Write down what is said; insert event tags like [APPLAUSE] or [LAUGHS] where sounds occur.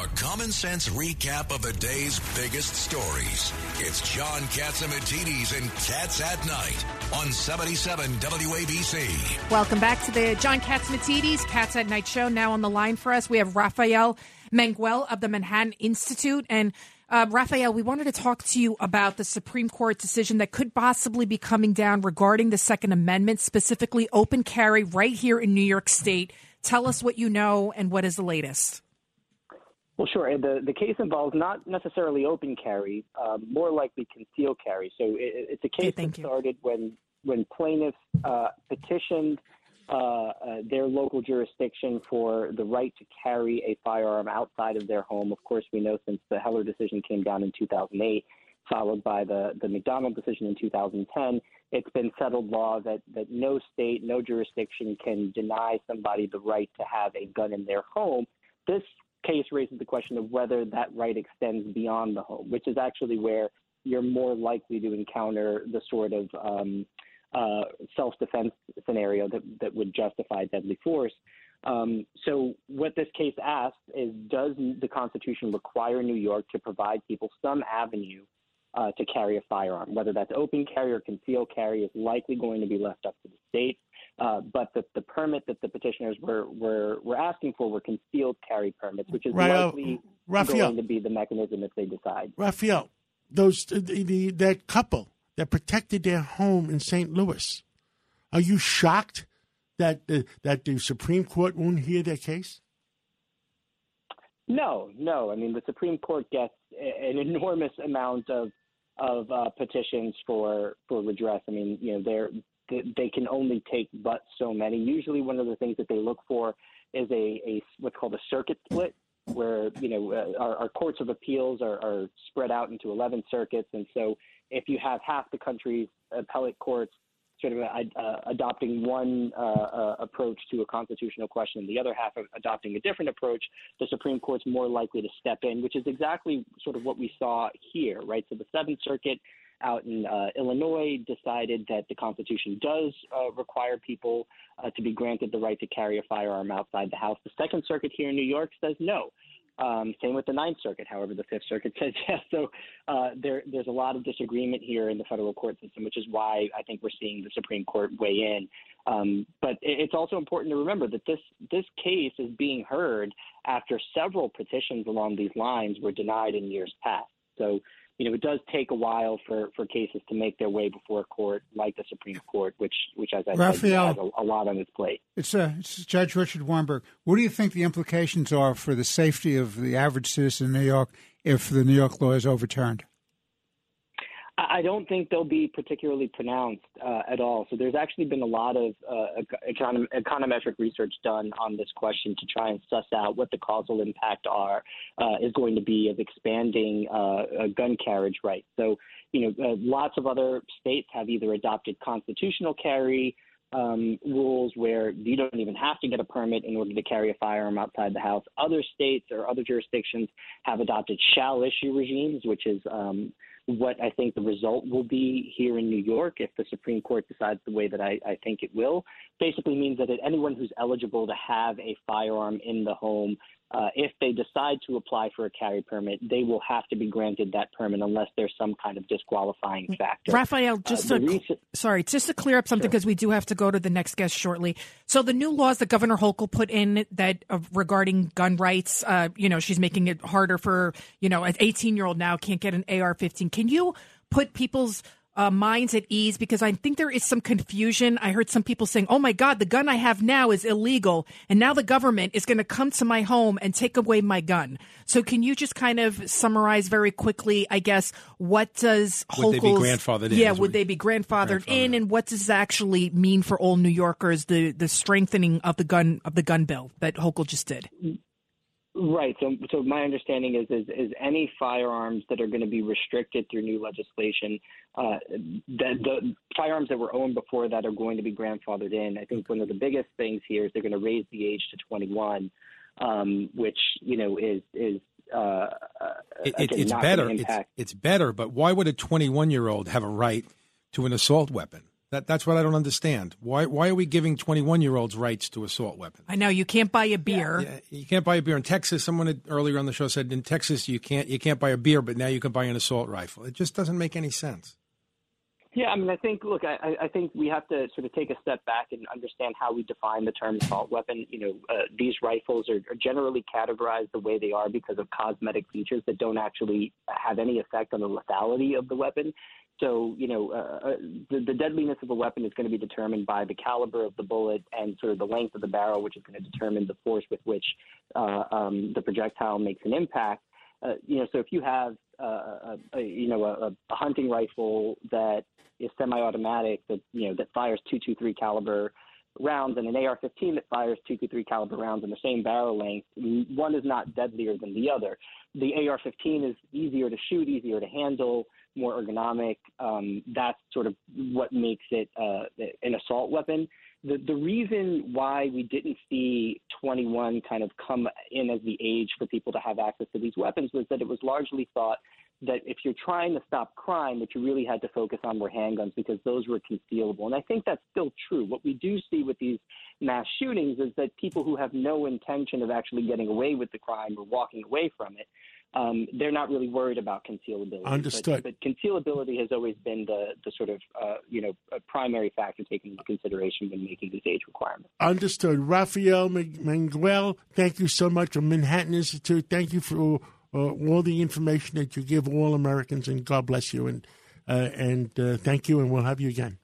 A common sense recap of the day's biggest stories. It's John Catsimatidis and Cats at Night on 77 WABC. Welcome back to the John Catsimatidis Cats at Night show. Now on the line for us, we have Rafael Mangual of the Manhattan Institute. And uh, Rafael, we wanted to talk to you about the Supreme Court decision that could possibly be coming down regarding the Second Amendment, specifically open carry right here in New York State. Tell us what you know and what is the latest. Well, sure. The the case involves not necessarily open carry, uh, more likely concealed carry. So it, it's a case okay, that started when when plaintiffs uh, petitioned uh, uh, their local jurisdiction for the right to carry a firearm outside of their home. Of course, we know since the Heller decision came down in 2008, followed by the the McDonald decision in 2010, it's been settled law that that no state, no jurisdiction can deny somebody the right to have a gun in their home. This case raises the question of whether that right extends beyond the home, which is actually where you're more likely to encounter the sort of um, uh, self-defense scenario that, that would justify deadly force. Um, so what this case asks is, does the Constitution require New York to provide people some avenue uh, to carry a firearm? Whether that's open carry or concealed carry is likely going to be left up to the state. Uh, but the, the permit that the petitioners were, were, were asking for were concealed carry permits, which is right, likely uh, Rafael, going to be the mechanism if they decide. Rafael, those the, the, that couple that protected their home in St. Louis, are you shocked that the, that the Supreme Court won't hear their case? No, no. I mean, the Supreme Court gets an enormous amount of of uh, petitions for for redress. I mean, you know, they're they can only take but so many. Usually, one of the things that they look for is a, a what's called a circuit split, where you know uh, our, our, courts of appeals are, are, spread out into 11 circuits, and so if you have half the country's appellate courts sort of uh, adopting one uh, uh, approach to a constitutional question, and the other half adopting a different approach, the Supreme Court's more likely to step in, which is exactly sort of what we saw here, right? So the Seventh Circuit out in uh, Illinois decided that the Constitution does uh, require people uh, to be granted the right to carry a firearm outside the house. The Second Circuit here in New York says no. Um, same with the Ninth Circuit. However, the Fifth Circuit [LAUGHS] says yes. So uh, there, there's a lot of disagreement here in the federal court system, which is why I think we're seeing the Supreme Court weigh in. Um, but it's also important to remember that this this case is being heard after several petitions along these lines were denied in years past. So you know, it does take a while for, for cases to make their way before a court like the Supreme Court, which, which as I Rafael, said, has a, a, lot on its plate. It's, uh, it's Judge Richard Weinberg. What do you think the implications are for the safety of the average citizen in New York if the New York law is overturned? I don't think they'll be particularly pronounced uh, at all. So there's actually been a lot of uh, econ- econometric research done on this question to try and suss out what the causal impact are uh, is going to be of expanding uh, gun carriage rights. So you know, uh, lots of other states have either adopted constitutional carry um, rules where you don't even have to get a permit in order to carry a firearm outside the house. Other states or other jurisdictions have adopted shall issue regimes, which is um, what I think the result will be here in New York if the Supreme Court decides the way that I, I think it will. Basically means that anyone who's eligible to have a firearm in the home uh, if they decide to apply for a carry permit, they will have to be granted that permit unless there's some kind of disqualifying factor. Rafael, uh, just uh, to, recent, sorry, just to clear up something because sure. we do have to go to the next guest shortly. So the new laws that Governor Hochul put in that uh, regarding gun rights, uh, you know, she's making it harder for you know an 18 year old now can't get an AR-15. Can you put people's uh, minds at ease because I think there is some confusion. I heard some people saying, "Oh my God, the gun I have now is illegal, and now the government is going to come to my home and take away my gun." So, can you just kind of summarize very quickly? I guess what does would they be grandfathered in? Yeah, would they be grandfathered, grandfathered in, and what does actually mean for all New Yorkers? The the strengthening of the gun of the gun bill that Hochul just did. Right. So, so my understanding is, is, is any firearms that are going to be restricted through new legislation, uh, that the firearms that were owned before that are going to be grandfathered in. I think one of the biggest things here is they're going to raise the age to 21, um, which you know is is uh, uh it, it, it's better. It's, it's better, but why would a 21 year old have a right to an assault weapon? That, that's what I don't understand. Why why are we giving 21 year olds rights to assault weapons? I know you can't buy a beer. Yeah, you can't buy a beer in Texas. Someone had, earlier on the show said in Texas you can't you can't buy a beer, but now you can buy an assault rifle. It just doesn't make any sense. Yeah, I mean, I think look, I, I think we have to sort of take a step back and understand how we define the term assault weapon. You know, uh, these rifles are, are generally categorized the way they are because of cosmetic features that don't actually have any effect on the lethality of the weapon. So, you know, uh, uh, the, the deadliness of a weapon is going to be determined by the caliber of the bullet and sort of the length of the barrel, which is going to determine the force with which uh, um, the projectile makes an impact. Uh, you know, so if you have, uh, a, a, you know, a, a hunting rifle that is semi-automatic that you know that fires 223 caliber rounds and an AR-15 that fires 223 caliber rounds in the same barrel length, one is not deadlier than the other. The AR-15 is easier to shoot, easier to handle more ergonomic. Um, that's sort of what makes it uh, an assault weapon. The, the reason why we didn't see 21 kind of come in as the age for people to have access to these weapons was that it was largely thought that if you're trying to stop crime, what you really had to focus on were handguns because those were concealable. And I think that's still true. What we do see with these mass shootings is that people who have no intention of actually getting away with the crime or walking away from it um, they're not really worried about concealability. Understood. But, but concealability has always been the, the sort of uh, you know primary factor taken into consideration when making these age requirements. Understood. Rafael Mangual, thank you so much from Manhattan Institute. Thank you for uh, all the information that you give all Americans, and God bless you. And uh, and uh, thank you, and we'll have you again.